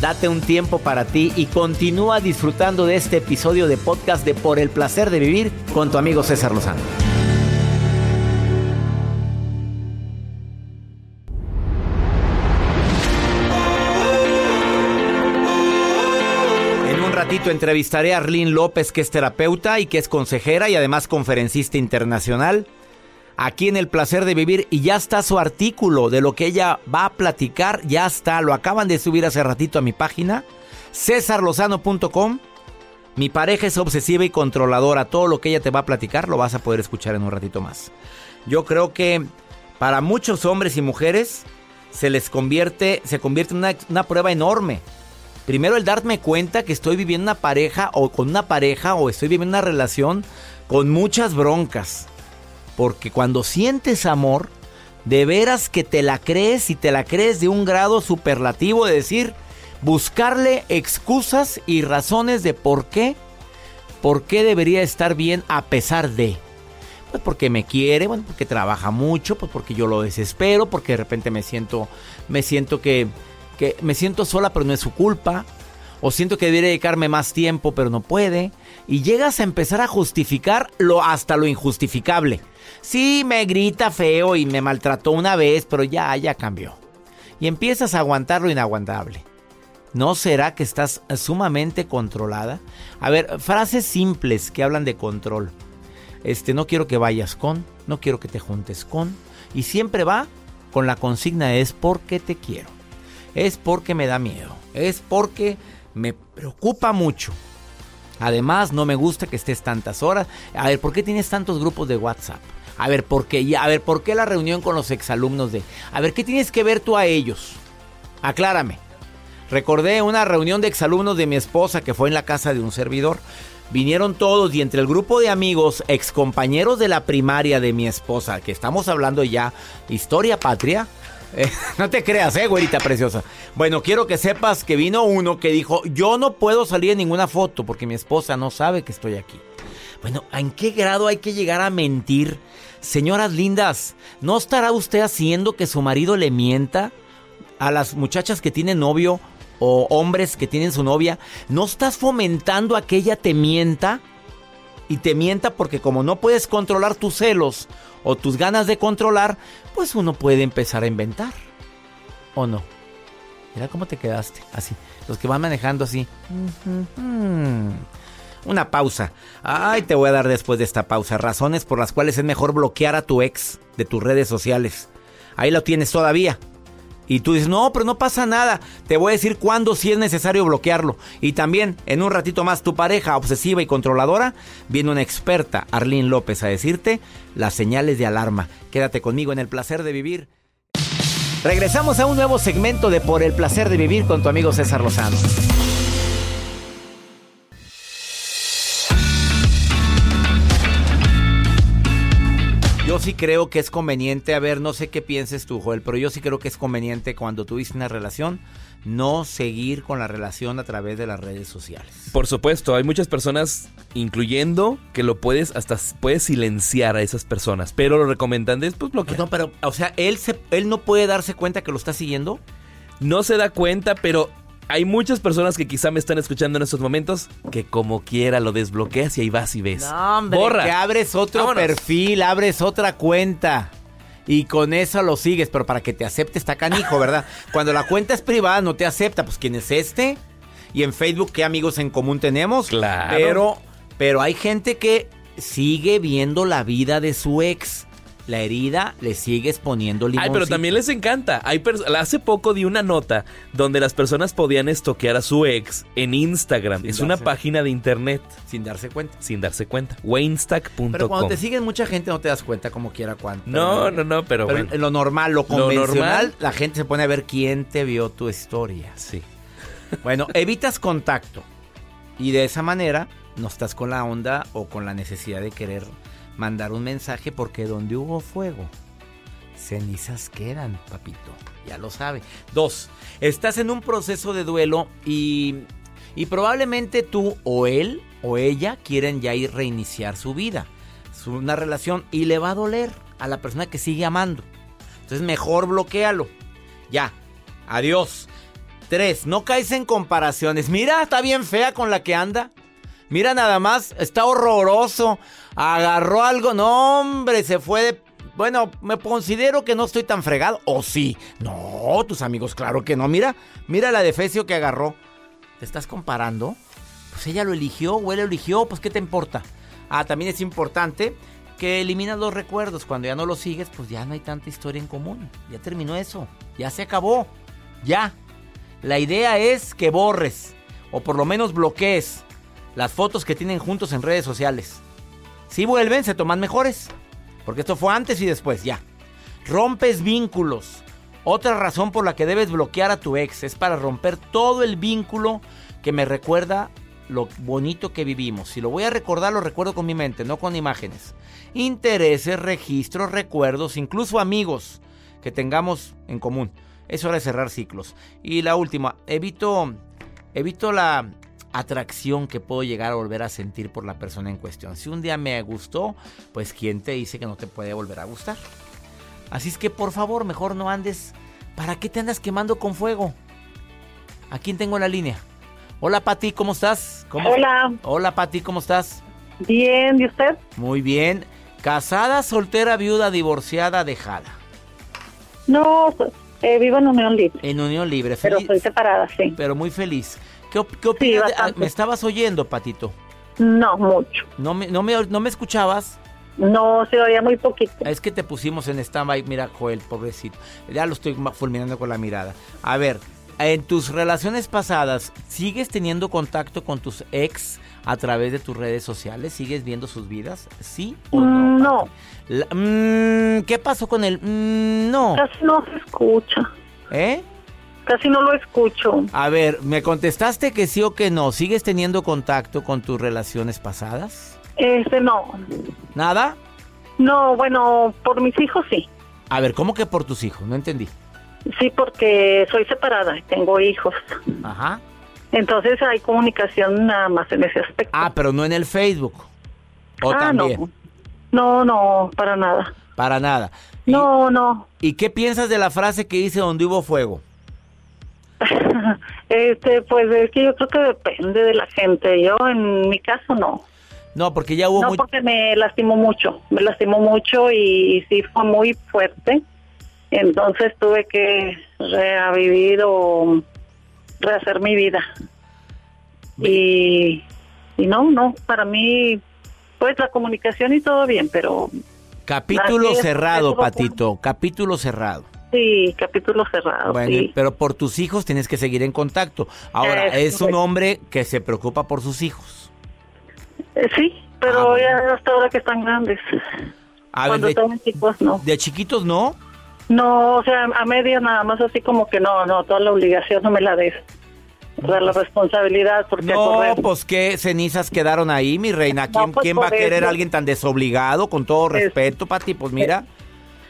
Date un tiempo para ti y continúa disfrutando de este episodio de podcast de Por el placer de vivir con tu amigo César Lozano. En un ratito entrevistaré a Arlene López, que es terapeuta y que es consejera y además conferencista internacional. Aquí en El Placer de Vivir y ya está su artículo de lo que ella va a platicar, ya está, lo acaban de subir hace ratito a mi página, cesarlozano.com. Mi pareja es obsesiva y controladora, todo lo que ella te va a platicar lo vas a poder escuchar en un ratito más. Yo creo que para muchos hombres y mujeres se les convierte, se convierte en una, una prueba enorme. Primero el darme cuenta que estoy viviendo una pareja o con una pareja o estoy viviendo una relación con muchas broncas. Porque cuando sientes amor, de veras que te la crees y te la crees de un grado superlativo de decir, buscarle excusas y razones de por qué, por qué debería estar bien a pesar de. Pues porque me quiere, bueno, porque trabaja mucho, pues porque yo lo desespero, porque de repente me siento, me siento que, que me siento sola, pero no es su culpa. O siento que debería dedicarme más tiempo, pero no puede. Y llegas a empezar a justificar lo, hasta lo injustificable. Sí, me grita feo y me maltrató una vez, pero ya, ya cambió. Y empiezas a aguantar lo inaguantable. ¿No será que estás sumamente controlada? A ver, frases simples que hablan de control. Este, no quiero que vayas con, no quiero que te juntes con. Y siempre va con la consigna es porque te quiero. Es porque me da miedo. Es porque me preocupa mucho. Además, no me gusta que estés tantas horas. A ver, ¿por qué tienes tantos grupos de WhatsApp? A ver, ¿por qué? A ver, ¿por qué la reunión con los exalumnos de... A ver, ¿qué tienes que ver tú a ellos? Aclárame. Recordé una reunión de exalumnos de mi esposa que fue en la casa de un servidor. Vinieron todos y entre el grupo de amigos, excompañeros de la primaria de mi esposa, que estamos hablando ya, historia patria. Eh, no te creas, eh, güerita preciosa. Bueno, quiero que sepas que vino uno que dijo, yo no puedo salir en ninguna foto porque mi esposa no sabe que estoy aquí. Bueno, ¿en qué grado hay que llegar a mentir? Señoras lindas, ¿no estará usted haciendo que su marido le mienta a las muchachas que tienen novio o hombres que tienen su novia? ¿No estás fomentando a que ella te mienta? Y te mienta porque como no puedes controlar tus celos o tus ganas de controlar, pues uno puede empezar a inventar. ¿O no? Mira cómo te quedaste, así. Los que van manejando así. Una pausa. Ay, te voy a dar después de esta pausa razones por las cuales es mejor bloquear a tu ex de tus redes sociales. Ahí lo tienes todavía. Y tú dices, no, pero no pasa nada. Te voy a decir cuándo sí es necesario bloquearlo. Y también, en un ratito más, tu pareja obsesiva y controladora, viene una experta, Arlene López, a decirte las señales de alarma. Quédate conmigo en el placer de vivir. Regresamos a un nuevo segmento de Por el placer de vivir con tu amigo César Lozano. Sí creo que es conveniente, a ver, no sé qué pienses tú, Joel, pero yo sí creo que es conveniente cuando tuviste una relación no seguir con la relación a través de las redes sociales. Por supuesto, hay muchas personas, incluyendo que lo puedes, hasta puedes silenciar a esas personas, pero lo recomendable es pues bloquear. No, pero, o sea, él, se, él no puede darse cuenta que lo está siguiendo. No se da cuenta, pero hay muchas personas que quizá me están escuchando en estos momentos que como quiera lo desbloqueas y ahí vas y ves. No, hombre, Borra. que abres otro Vámonos. perfil, abres otra cuenta. Y con eso lo sigues, pero para que te acepte está canijo, ¿verdad? Cuando la cuenta es privada no te acepta, pues ¿quién es este? Y en Facebook, ¿qué amigos en común tenemos? Claro. Pero, pero hay gente que sigue viendo la vida de su ex. La herida le sigues poniendo Ay, limoncito. pero también les encanta. Hay Hace poco di una nota donde las personas podían estoquear a su ex en Instagram. Sin es una página de internet Sin darse cuenta. sin darse cuenta. Waystack.com. Pero cuando te siguen mucha gente no te das cuenta como quiera cuánto. No, no, no, pero, Pero bueno. en lo normal, lo Lo convencional, normal. la gente se pone a ver quién te vio tu historia. Sí. Bueno, evitas contacto. Y de esa manera no estás con la onda o con la necesidad de querer mandar un mensaje porque donde hubo fuego, cenizas quedan, papito. Ya lo sabe. Dos, estás en un proceso de duelo y, y probablemente tú o él o ella quieren ya ir reiniciar su vida, su- una relación y le va a doler a la persona que sigue amando. Entonces mejor bloquealo. Ya. Adiós. Tres, no caes en comparaciones. Mira, está bien fea con la que anda. Mira nada más, está horroroso. Agarró algo. No, hombre, se fue de... Bueno, me considero que no estoy tan fregado. ¿O sí? No, tus amigos, claro que no. Mira, mira la defecio que agarró. ¿Te estás comparando? Pues ella lo eligió o él lo eligió, pues ¿qué te importa? Ah, también es importante que eliminas los recuerdos. Cuando ya no los sigues, pues ya no hay tanta historia en común. Ya terminó eso. Ya se acabó. Ya. La idea es que borres o por lo menos bloquees las fotos que tienen juntos en redes sociales. Si vuelven, se toman mejores. Porque esto fue antes y después, ya. Rompes vínculos. Otra razón por la que debes bloquear a tu ex es para romper todo el vínculo que me recuerda lo bonito que vivimos. Si lo voy a recordar, lo recuerdo con mi mente, no con imágenes. Intereses, registros, recuerdos, incluso amigos que tengamos en común. Es hora de cerrar ciclos. Y la última, evito, evito la atracción que puedo llegar a volver a sentir por la persona en cuestión. Si un día me gustó, pues ¿quién te dice que no te puede volver a gustar? Así es que por favor, mejor no andes. ¿Para qué te andas quemando con fuego? ¿A quién tengo en la línea? Hola Pati, ¿cómo estás? ¿Cómo- Hola, Hola Pati, ¿cómo estás? bien, ¿y usted? Muy bien. Casada, soltera, viuda, divorciada, dejada. No, eh, vivo en Unión Libre, En unión libre, pero feliz. soy separada, sí. pero muy feliz. ¿Qué, op- qué opinas? ah, me estabas oyendo, Patito. No, mucho. ¿No me, no, me, ¿No me escuchabas? No, se oía muy poquito. Es que te pusimos en stand-by. Mira, Joel, pobrecito. Ya lo estoy fulminando con la mirada. A ver, en tus relaciones pasadas, ¿sigues teniendo contacto con tus ex a través de tus redes sociales? ¿Sigues viendo sus vidas? ¿Sí o no? Mm, no. La- mm, ¿Qué pasó con el mm, no? Casi no se escucha, ¿Eh? Casi no lo escucho. A ver, ¿me contestaste que sí o que no? ¿Sigues teniendo contacto con tus relaciones pasadas? Este, no. ¿Nada? No, bueno, por mis hijos sí. A ver, ¿cómo que por tus hijos? No entendí. Sí, porque soy separada y tengo hijos. Ajá. Entonces hay comunicación nada más en ese aspecto. Ah, pero no en el Facebook. O Ah, también. no. No, no, para nada. Para nada. ¿Y, No, no. ¿Y qué piensas de la frase que dice donde hubo fuego? Este, pues es que yo creo que depende de la gente. Yo, en mi caso, no. No, porque ya hubo No, muy... porque me lastimó mucho, me lastimó mucho y, sí fue muy fuerte. Entonces tuve que revivir o rehacer mi vida. Y, y no, no, para mí, pues la comunicación y todo bien, pero Capítulo cerrado, Patito. Capítulo cerrado. Sí, capítulo cerrado. Bueno, sí. pero por tus hijos tienes que seguir en contacto. Ahora, Es es un hombre que se preocupa por sus hijos. Eh, sí, pero Ah, ya hasta ahora que están grandes. A ver, Cuando de, estaban chicos, no. de chiquitos no. No, o sea, a media nada más así como que no, no, toda la obligación no me la des. O sea, la responsabilidad, porque No, correr- pues qué cenizas quedaron ahí, mi reina. ¿Quién, pues, quién va a querer a alguien tan desobligado? Con todo Es- respeto, Pati, pues mira.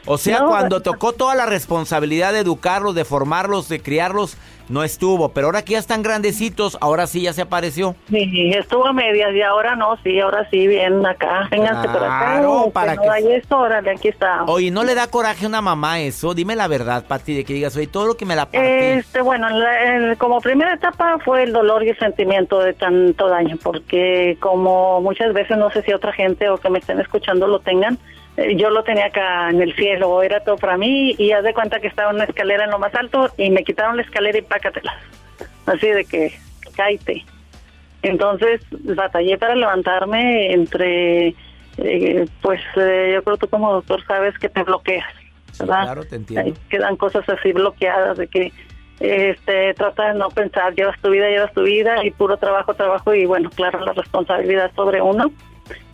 O sea, No, cuando tocó toda la responsabilidad de educarlos, de formarlos, de criarlos, no estuvo. Pero ahora que ya están grandecitos, ahora sí ya se apareció. Sí, estuvo a medias y ahora no, sí, ahora sí, bien acá, vénganse por acá. Claro, que para no que- hay esto, órale, aquí está. Oye, ¿no le da coraje a una mamá eso? Dime la verdad, Pati, de que digas, oye, todo lo que me la partí. Este, bueno, en la- en- como primera etapa fue el dolor y el sentimiento de tanto daño, porque como muchas veces, no sé si otra gente o que me estén escuchando lo tengan, yo lo tenía acá en el cielo, era todo para mí y haz de cuenta que estaba en una escalera en lo más alto y me quitaron la escalera y pácatela. Así de que, cáite. Entonces batallé para levantarme entre, eh, pues eh, yo creo que tú como doctor sabes que te bloqueas, ¿verdad? Claro, te entiendo. Quedan cosas así bloqueadas de que este trata de no pensar, llevas tu vida, llevas tu vida y puro trabajo, trabajo y bueno, claro, la responsabilidad sobre uno.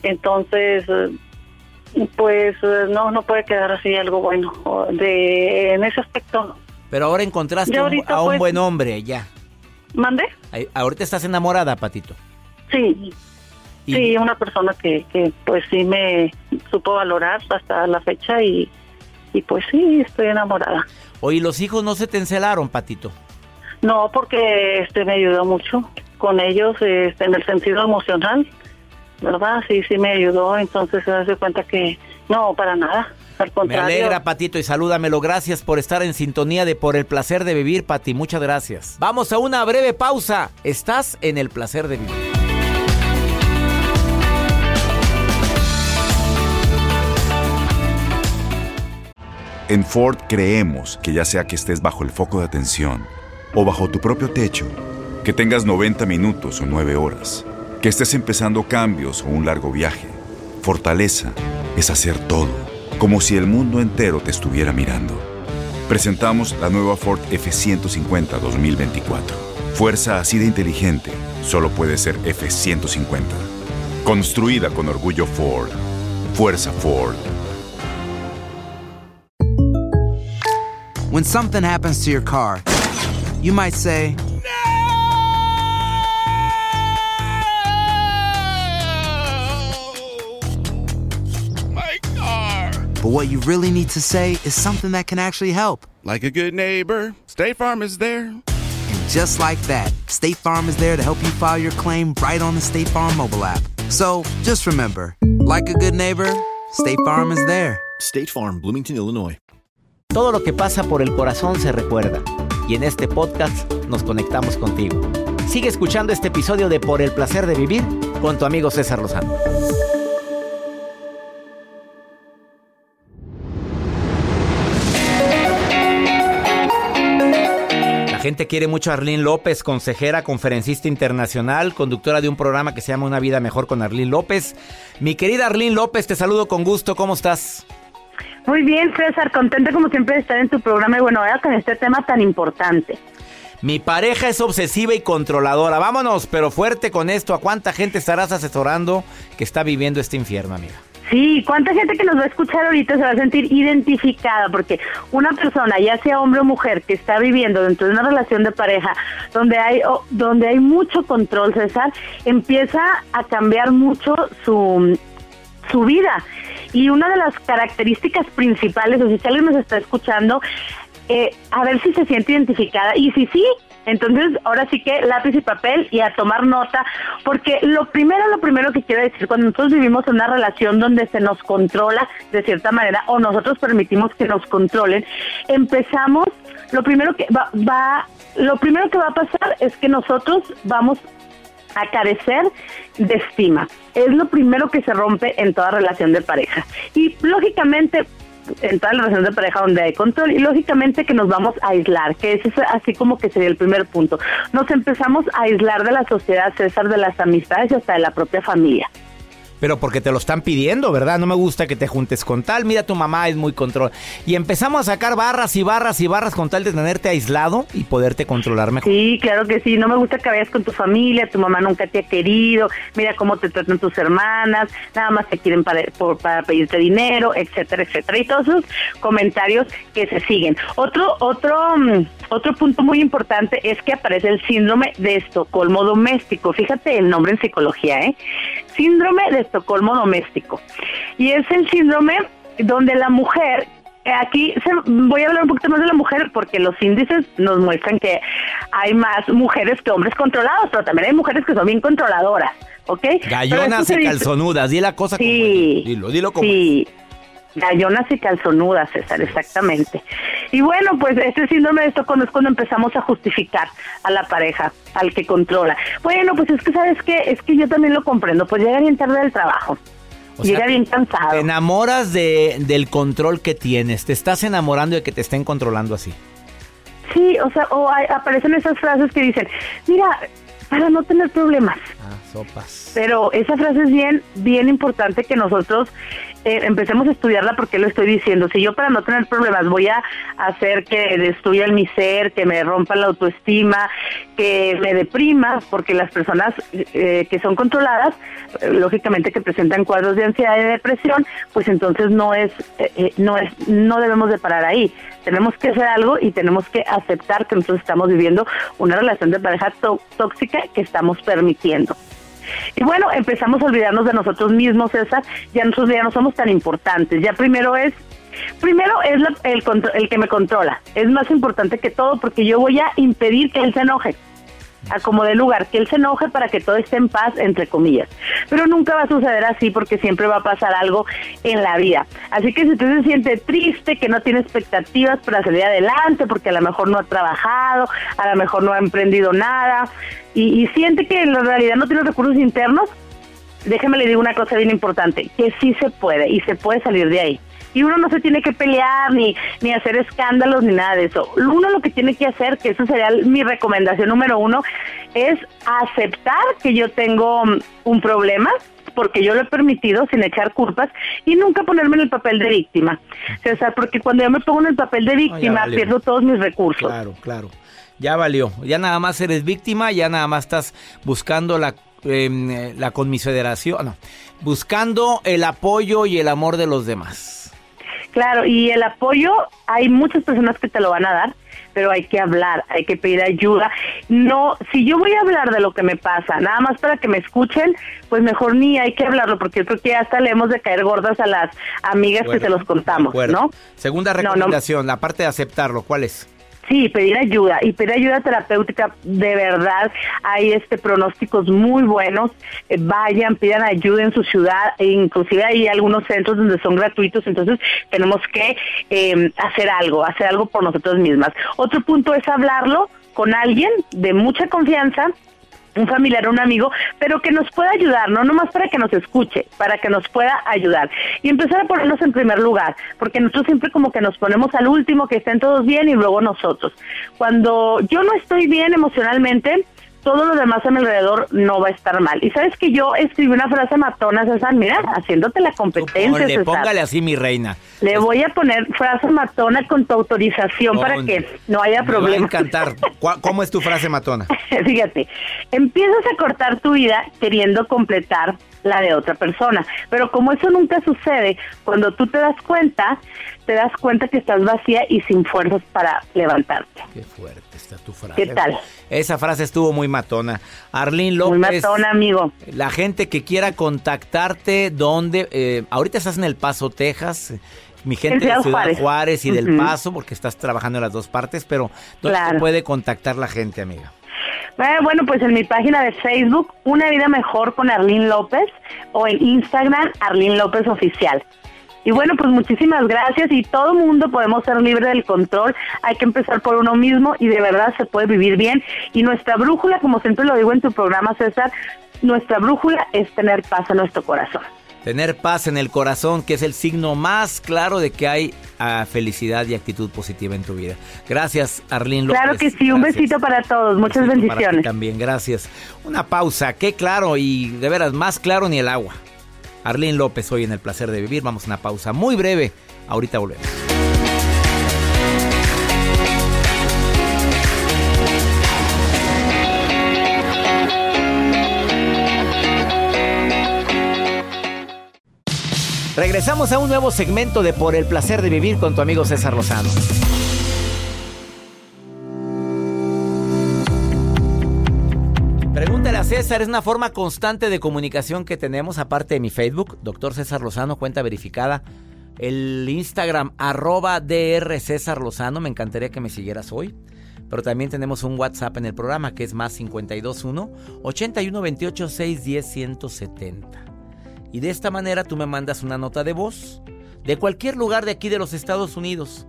Entonces, eh, pues eh, no, no puede quedar así algo bueno. De, en ese aspecto. Pero ahora encontraste ahorita, a un pues- buen hombre, ya. ¿Mande? Ahorita estás enamorada, Patito. Sí, Y- sí, una persona que, que pues sí me supo valorar hasta la fecha y, y pues sí, estoy enamorada. Oye, ¿los hijos no se te encelaron, Patito? No, porque este me ayudó mucho con ellos este, en el sentido emocional, ¿verdad? Sí, sí me ayudó, entonces se hace cuenta que no, para nada, al Me contrario. alegra, Patito, y salúdamelo. Gracias por estar en sintonía de Por el Placer de Vivir, Pati. Muchas gracias. Vamos a una breve pausa. Estás en el Placer de Vivir. En Ford creemos que ya sea que estés bajo el foco de atención o bajo tu propio techo, que tengas 90 minutos o 9 horas, que estés empezando cambios o un largo viaje, fortaleza es hacer todo, como si el mundo entero te estuviera mirando. Presentamos la nueva Ford F150 2024. Fuerza así de inteligente solo puede ser F150. Construida con orgullo Ford. Fuerza Ford. When something happens to your car, you might say, but what you really need to say is something that can actually help. Like a good neighbor, State Farm is there. And just like that, State Farm is there to help you file your claim right on the State Farm mobile app. So just remember, like a good neighbor, State Farm is there. State Farm, Bloomington, Illinois. Todo lo que pasa por el corazón se recuerda. Y en este podcast nos conectamos contigo. Sigue escuchando este episodio de Por el Placer de Vivir con tu amigo César Lozano. Gente quiere mucho a Arlene López, consejera, conferencista internacional, conductora de un programa que se llama Una Vida Mejor con Arlene López. Mi querida Arlene López, te saludo con gusto. ¿Cómo estás? Muy bien, César, contenta como siempre de estar en tu programa y bueno, ahora con este tema tan importante. Mi pareja es obsesiva y controladora. Vámonos, pero fuerte con esto. ¿A cuánta gente estarás asesorando que está viviendo este infierno, amiga? Sí, ¿cuánta gente que nos va a escuchar ahorita se va a sentir identificada? Porque una persona, ya sea hombre o mujer, que está viviendo dentro de una relación de pareja donde hay, donde hay mucho control, César, empieza a cambiar mucho su, su vida. Y una de las características principales, o si alguien nos está escuchando, eh, a ver si se siente identificada. Y si sí, entonces ahora sí que lápiz y papel y a tomar nota, porque lo primero, lo primero que quiero decir, cuando nosotros vivimos en una relación donde se nos controla de cierta manera o nosotros permitimos que nos controlen, empezamos, lo primero que va, va lo primero que va a pasar es que nosotros vamos a carecer de estima. Es lo primero que se rompe en toda relación de pareja. Y lógicamente, en toda la relación de pareja donde hay control, y lógicamente que nos vamos a aislar, que ese es así como que sería el primer punto. Nos empezamos a aislar de la sociedad, César, de las amistades y hasta de la propia familia. Pero porque te lo están pidiendo, ¿verdad? No me gusta que te juntes con tal. Mira, tu mamá es muy control. Y empezamos a sacar barras y barras y barras con tal de tenerte aislado y poderte controlar mejor. Sí, claro que sí. No me gusta que vayas con tu familia, tu mamá nunca te ha querido, mira cómo te tratan tus hermanas, nada más te quieren para, por- para pedirte dinero, etcétera, etcétera. Y todos esos comentarios que se siguen. Otro, otro, mm, otro punto muy importante es que aparece el síndrome de Estocolmo doméstico. Fíjate el nombre en psicología, ¿eh? Síndrome de Estocolmo doméstico. Y es el síndrome donde la mujer eh, Aquí se- voy a hablar un poquito más de la mujer porque los índices nos muestran que hay más mujeres que hombres controlados, pero también hay mujeres que son bien controladoras, ¿ok? Gallonas y dice- calzonudas. Di la cosa como Sí. es. Dilo, dilo como Sí, gallonas y calzonudas, César, exactamente. Y bueno, pues este síndrome de Estocolmo es cuando empezamos a justificar a la pareja, al que controla. Bueno, pues es que, ¿sabes qué? Es que yo también lo comprendo, pues llegan bien tarde del trabajo. O sea, Llega bien cansado. Te enamoras de, del control que tienes. Te estás enamorando de que te estén controlando así. Sí, o sea, o hay- aparecen esas frases que dicen, mira, para no tener problemas. Sopas. Pero esa frase es bien, bien importante que nosotros eh, empecemos a estudiarla porque lo estoy diciendo. Si yo para no tener problemas voy a hacer que destruyan mi ser, que me rompa la autoestima, que me deprima, porque las personas eh, que son controladas, eh, lógicamente que presentan cuadros de ansiedad y de depresión, pues entonces no es, no es, no debemos de parar ahí. Tenemos que hacer algo y tenemos que aceptar que nosotros estamos viviendo una relación de pareja tó- tóxica que estamos permitiendo. Y bueno, empezamos a olvidarnos de nosotros mismos, César. Ya nosotros ya no somos tan importantes. Ya primero es, primero es la- el, el que me controla. Es más importante que todo porque yo voy a impedir que él se enoje. A como de lugar, que él se enoje para que todo esté en paz, entre comillas. Pero nunca va a suceder así porque siempre va a pasar algo en la vida. Así que si usted se siente triste, que no tiene expectativas para salir adelante, porque a lo mejor no ha trabajado, a lo mejor no ha emprendido nada, y, y siente que en realidad no tiene recursos internos, déjeme le digo una cosa bien importante, que sí se puede y se puede salir de ahí. Y uno no se tiene que pelear ni, ni hacer escándalos ni nada de eso. Uno lo que tiene que hacer, que eso sería mi recomendación número uno, es aceptar que yo tengo mm, un problema, porque yo lo he permitido sin echar culpas y nunca ponerme en el papel de víctima. O sea, porque cuando yo me pongo en el papel de víctima pierdo todos mis recursos. Claro, claro. Ya valió. Ya nada más eres víctima, ya nada más estás buscando la, eh, la conmiseración, no, buscando el apoyo y el amor de los demás. Claro, y el apoyo, hay muchas personas que te lo van a dar, pero hay que hablar, hay que pedir ayuda. No, si yo voy a hablar de lo que me pasa, nada más para que me escuchen, pues mejor ni hay que hablarlo, porque yo creo que hasta le hemos de caer gordas a las amigas que se los contamos. ¿no? Segunda No, no. recomendación, la parte de aceptarlo, ¿cuál es? Sí, pedir ayuda y pedir ayuda terapéutica, de verdad, hay este pronósticos muy buenos. Eh, vayan, pidan ayuda en su ciudad, e inclusive hay algunos centros donde son gratuitos, entonces tenemos que eh, hacer algo, hacer algo por nosotros mismas. Otro punto es hablarlo con alguien de mucha confianza un familiar o un amigo, pero que nos pueda ayudar, no nomás para que nos escuche, para que nos pueda ayudar. Y empezar a ponernos en primer lugar, porque nosotros siempre como que nos ponemos al último, que estén todos bien y luego nosotros. Cuando yo no estoy bien emocionalmente, todo lo demás a mi alrededor no va a estar mal. Y sabes que yo escribí una frase matona, César, mira, haciéndote la competencia, Ponle, César. póngale así, mi reina. Le voy a poner frase matona con tu autorización para que no haya Me va a problema. encantar. ¿Cuál- ¿Cómo es tu frase matona? Fíjate, empiezas a cortar tu vida queriendo completar la de otra persona, pero como eso nunca sucede, cuando tú te das cuenta, te das cuenta que estás vacía y sin fuerzas para levantarte. Qué fuerte está tu frase. ¿Qué tal? Esa frase estuvo muy matona. Arlene Muy López. matona, amigo. La gente que quiera contactarte, ¿dónde? Eh, ahorita estás en El Paso, Texas. Mi gente de Ciudad Juárez. Juárez, y del. Paso, porque estás trabajando en las dos partes, pero ¿dónde te Claro. puede contactar la gente, amiga? Eh, bueno, pues en mi página de Facebook, Una Vida Mejor con Arlene López, o en Instagram, Arlene López Oficial. Y bueno, pues muchísimas gracias y todo mundo podemos ser libre del control. Hay que empezar por uno mismo y de verdad se puede vivir bien. Y nuestra brújula, como siempre lo digo en tu programa, César, nuestra brújula es tener paz en nuestro corazón. Tener paz en el corazón, que es el signo más claro de que hay ah, felicidad y actitud positiva en tu vida. Gracias, Arlene López. Claro que sí, un Gracias. besito para todos, muchas bendiciones. también, gracias. Una pausa, qué claro y de veras más claro ni el agua. Arlene López hoy en El Placer de Vivir. Vamos a una pausa muy breve. Ahorita volvemos. Regresamos a un nuevo segmento de Por el Placer de Vivir con tu amigo César Lozano. Pregúntale a César, es una forma constante de comunicación que tenemos, aparte de mi Facebook, doctor César Lozano, cuenta verificada. El Instagram, arroba DR César Lozano, me encantaría que me siguieras hoy. Pero también tenemos un WhatsApp en el programa que es más 521 8128 610 170. Y de esta manera tú me mandas una nota de voz de cualquier lugar de aquí de los Estados Unidos.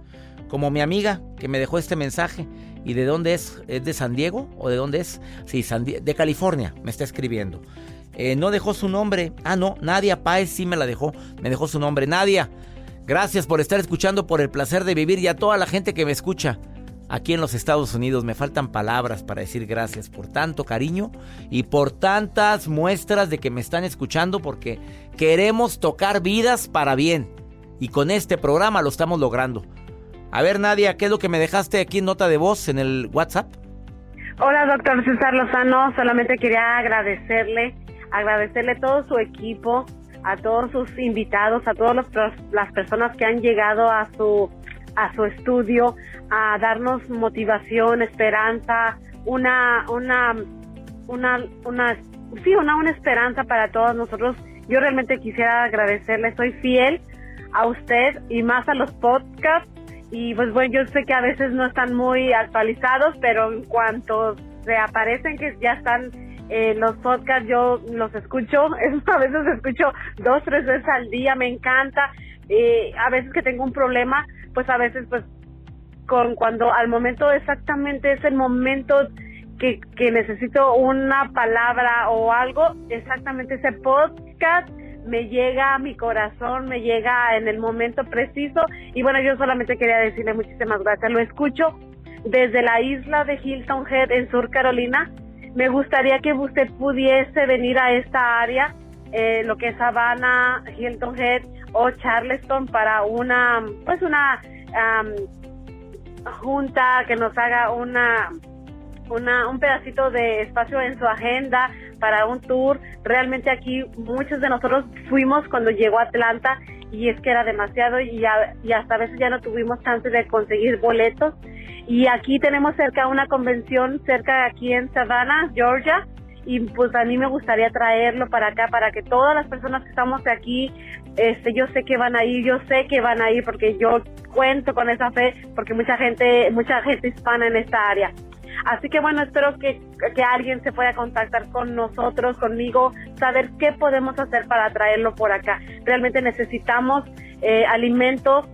Como mi amiga que me dejó este mensaje. ¿Y de dónde es? ¿Es de San Diego? ¿O de dónde es? Sí, San Die- de California me está escribiendo. eh, no dejó su nombre. Ah, no, Nadia Páez sí me la dejó. Me dejó su nombre. Nadia, gracias por estar escuchando, por el placer de vivir y a toda la gente que me escucha aquí en los Estados Unidos. Me faltan palabras para decir gracias por tanto cariño y por tantas muestras de que me están escuchando porque queremos tocar vidas para bien. Y con este programa lo estamos logrando. A ver, Nadia, ¿qué es lo que me dejaste aquí en nota de voz en el WhatsApp? Hola, doctor César Lozano. Solamente quería agradecerle agradecerle a todo su equipo, a todos sus invitados, a todas las personas que han llegado a su a su estudio a darnos motivación, esperanza, una una una una sí, una una esperanza para todos nosotros. Yo realmente quisiera agradecerle, soy fiel a usted y más a los podcasts y pues bueno, yo sé que a veces no están muy actualizados, pero en cuanto se aparecen que ya están eh, los podcasts yo los escucho, a veces escucho dos, tres veces al día, me encanta. Eh, a veces que tengo un problema, pues a veces pues con cuando al momento exactamente es el momento que, que necesito una palabra o algo, exactamente ese podcast me llega a mi corazón, me llega en el momento preciso y bueno, yo solamente quería decirle muchísimas gracias. Lo escucho desde la isla de Hilton Head en Sur Carolina me gustaría que usted pudiese venir a esta área, eh, lo que es Savannah, Hilton Head o Charleston para una, pues una junta que nos haga una, una, un pedacito de espacio en su agenda para un tour. Realmente aquí muchos de nosotros fuimos cuando llegó a Atlanta y es que era demasiado y, y hasta a veces ya no tuvimos chance de conseguir boletos y aquí tenemos cerca una convención, cerca de aquí en Savannah, Georgia, y pues a mí me gustaría traerlo para acá para que todas las personas que estamos aquí este yo sé que van a ir yo sé que van a ir porque yo cuento con esa fe porque mucha gente mucha gente hispana en esta área. Así que bueno espero que, que alguien se pueda contactar con nosotros conmigo saber qué podemos hacer para traerlo por acá. Realmente necesitamos eh, alimentos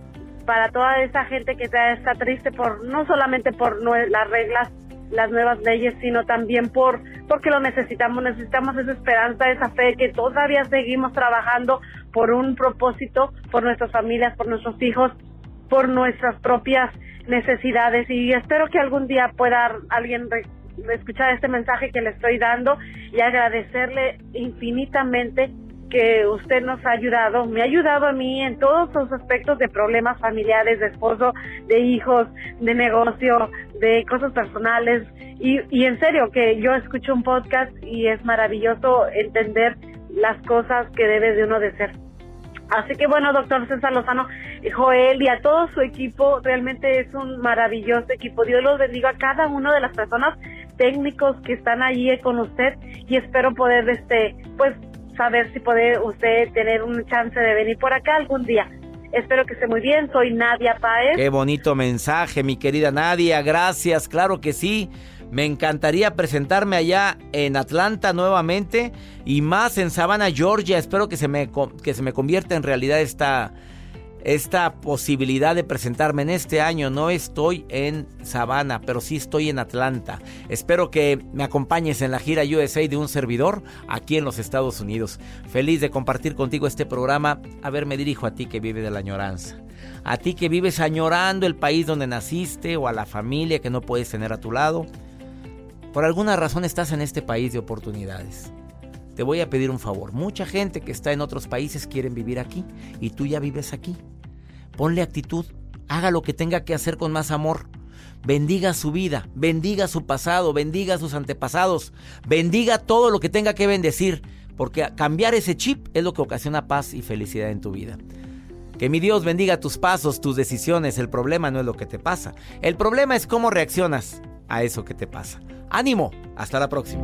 para toda esa gente que está triste por no solamente por las reglas las nuevas leyes, sino también por porque lo necesitamos, necesitamos esa esperanza, esa fe que todavía seguimos trabajando por un propósito, por nuestras familias, por nuestros hijos, por nuestras propias necesidades. Y espero que algún día pueda alguien escuchar este mensaje que le estoy dando y agradecerle infinitamente que usted nos ha ayudado, me ha ayudado a mí en todos los aspectos de problemas familiares, de esposo, de hijos, de negocio, de cosas personales. Y, y en serio, que yo escucho un podcast y es maravilloso entender las cosas que debe de uno de ser. Así que bueno, doctor César Lozano, Joel y a todo su equipo, realmente es un maravilloso equipo. Dios los bendiga a cada una de las personas técnicos que están allí con usted y espero poder, este, pues, saber si puede usted tener un chance de venir por acá algún día. Espero que esté muy bien. Soy Nadia Paez. Qué bonito mensaje, mi querida Nadia. Gracias, claro que sí. Me encantaría presentarme allá en Atlanta nuevamente y más en Savannah, Georgia. Espero que se me, que se me convierta en realidad esta, esta posibilidad de presentarme en este año. No estoy en Savannah, pero sí estoy en Atlanta. Espero que me acompañes en la gira USA de un servidor aquí en los Estados Unidos. Feliz de compartir contigo este programa. A ver, me dirijo a ti que vive de la añoranza. A ti que vives añorando el país donde naciste o a la familia que no puedes tener a tu lado. Por alguna razón estás en este país de oportunidades. Te voy a pedir un favor. Mucha gente que está en otros países quieren vivir aquí y tú ya vives aquí. Ponle actitud, haga lo que tenga que hacer con más amor. Bendiga su vida, bendiga su pasado, bendiga sus antepasados, bendiga todo lo que tenga que bendecir, porque cambiar ese chip es lo que ocasiona paz y felicidad en tu vida. Que mi Dios bendiga tus pasos, tus decisiones. El problema no es lo que te pasa. El problema es cómo reaccionas a eso que te pasa. Ánimo. Hasta la próxima.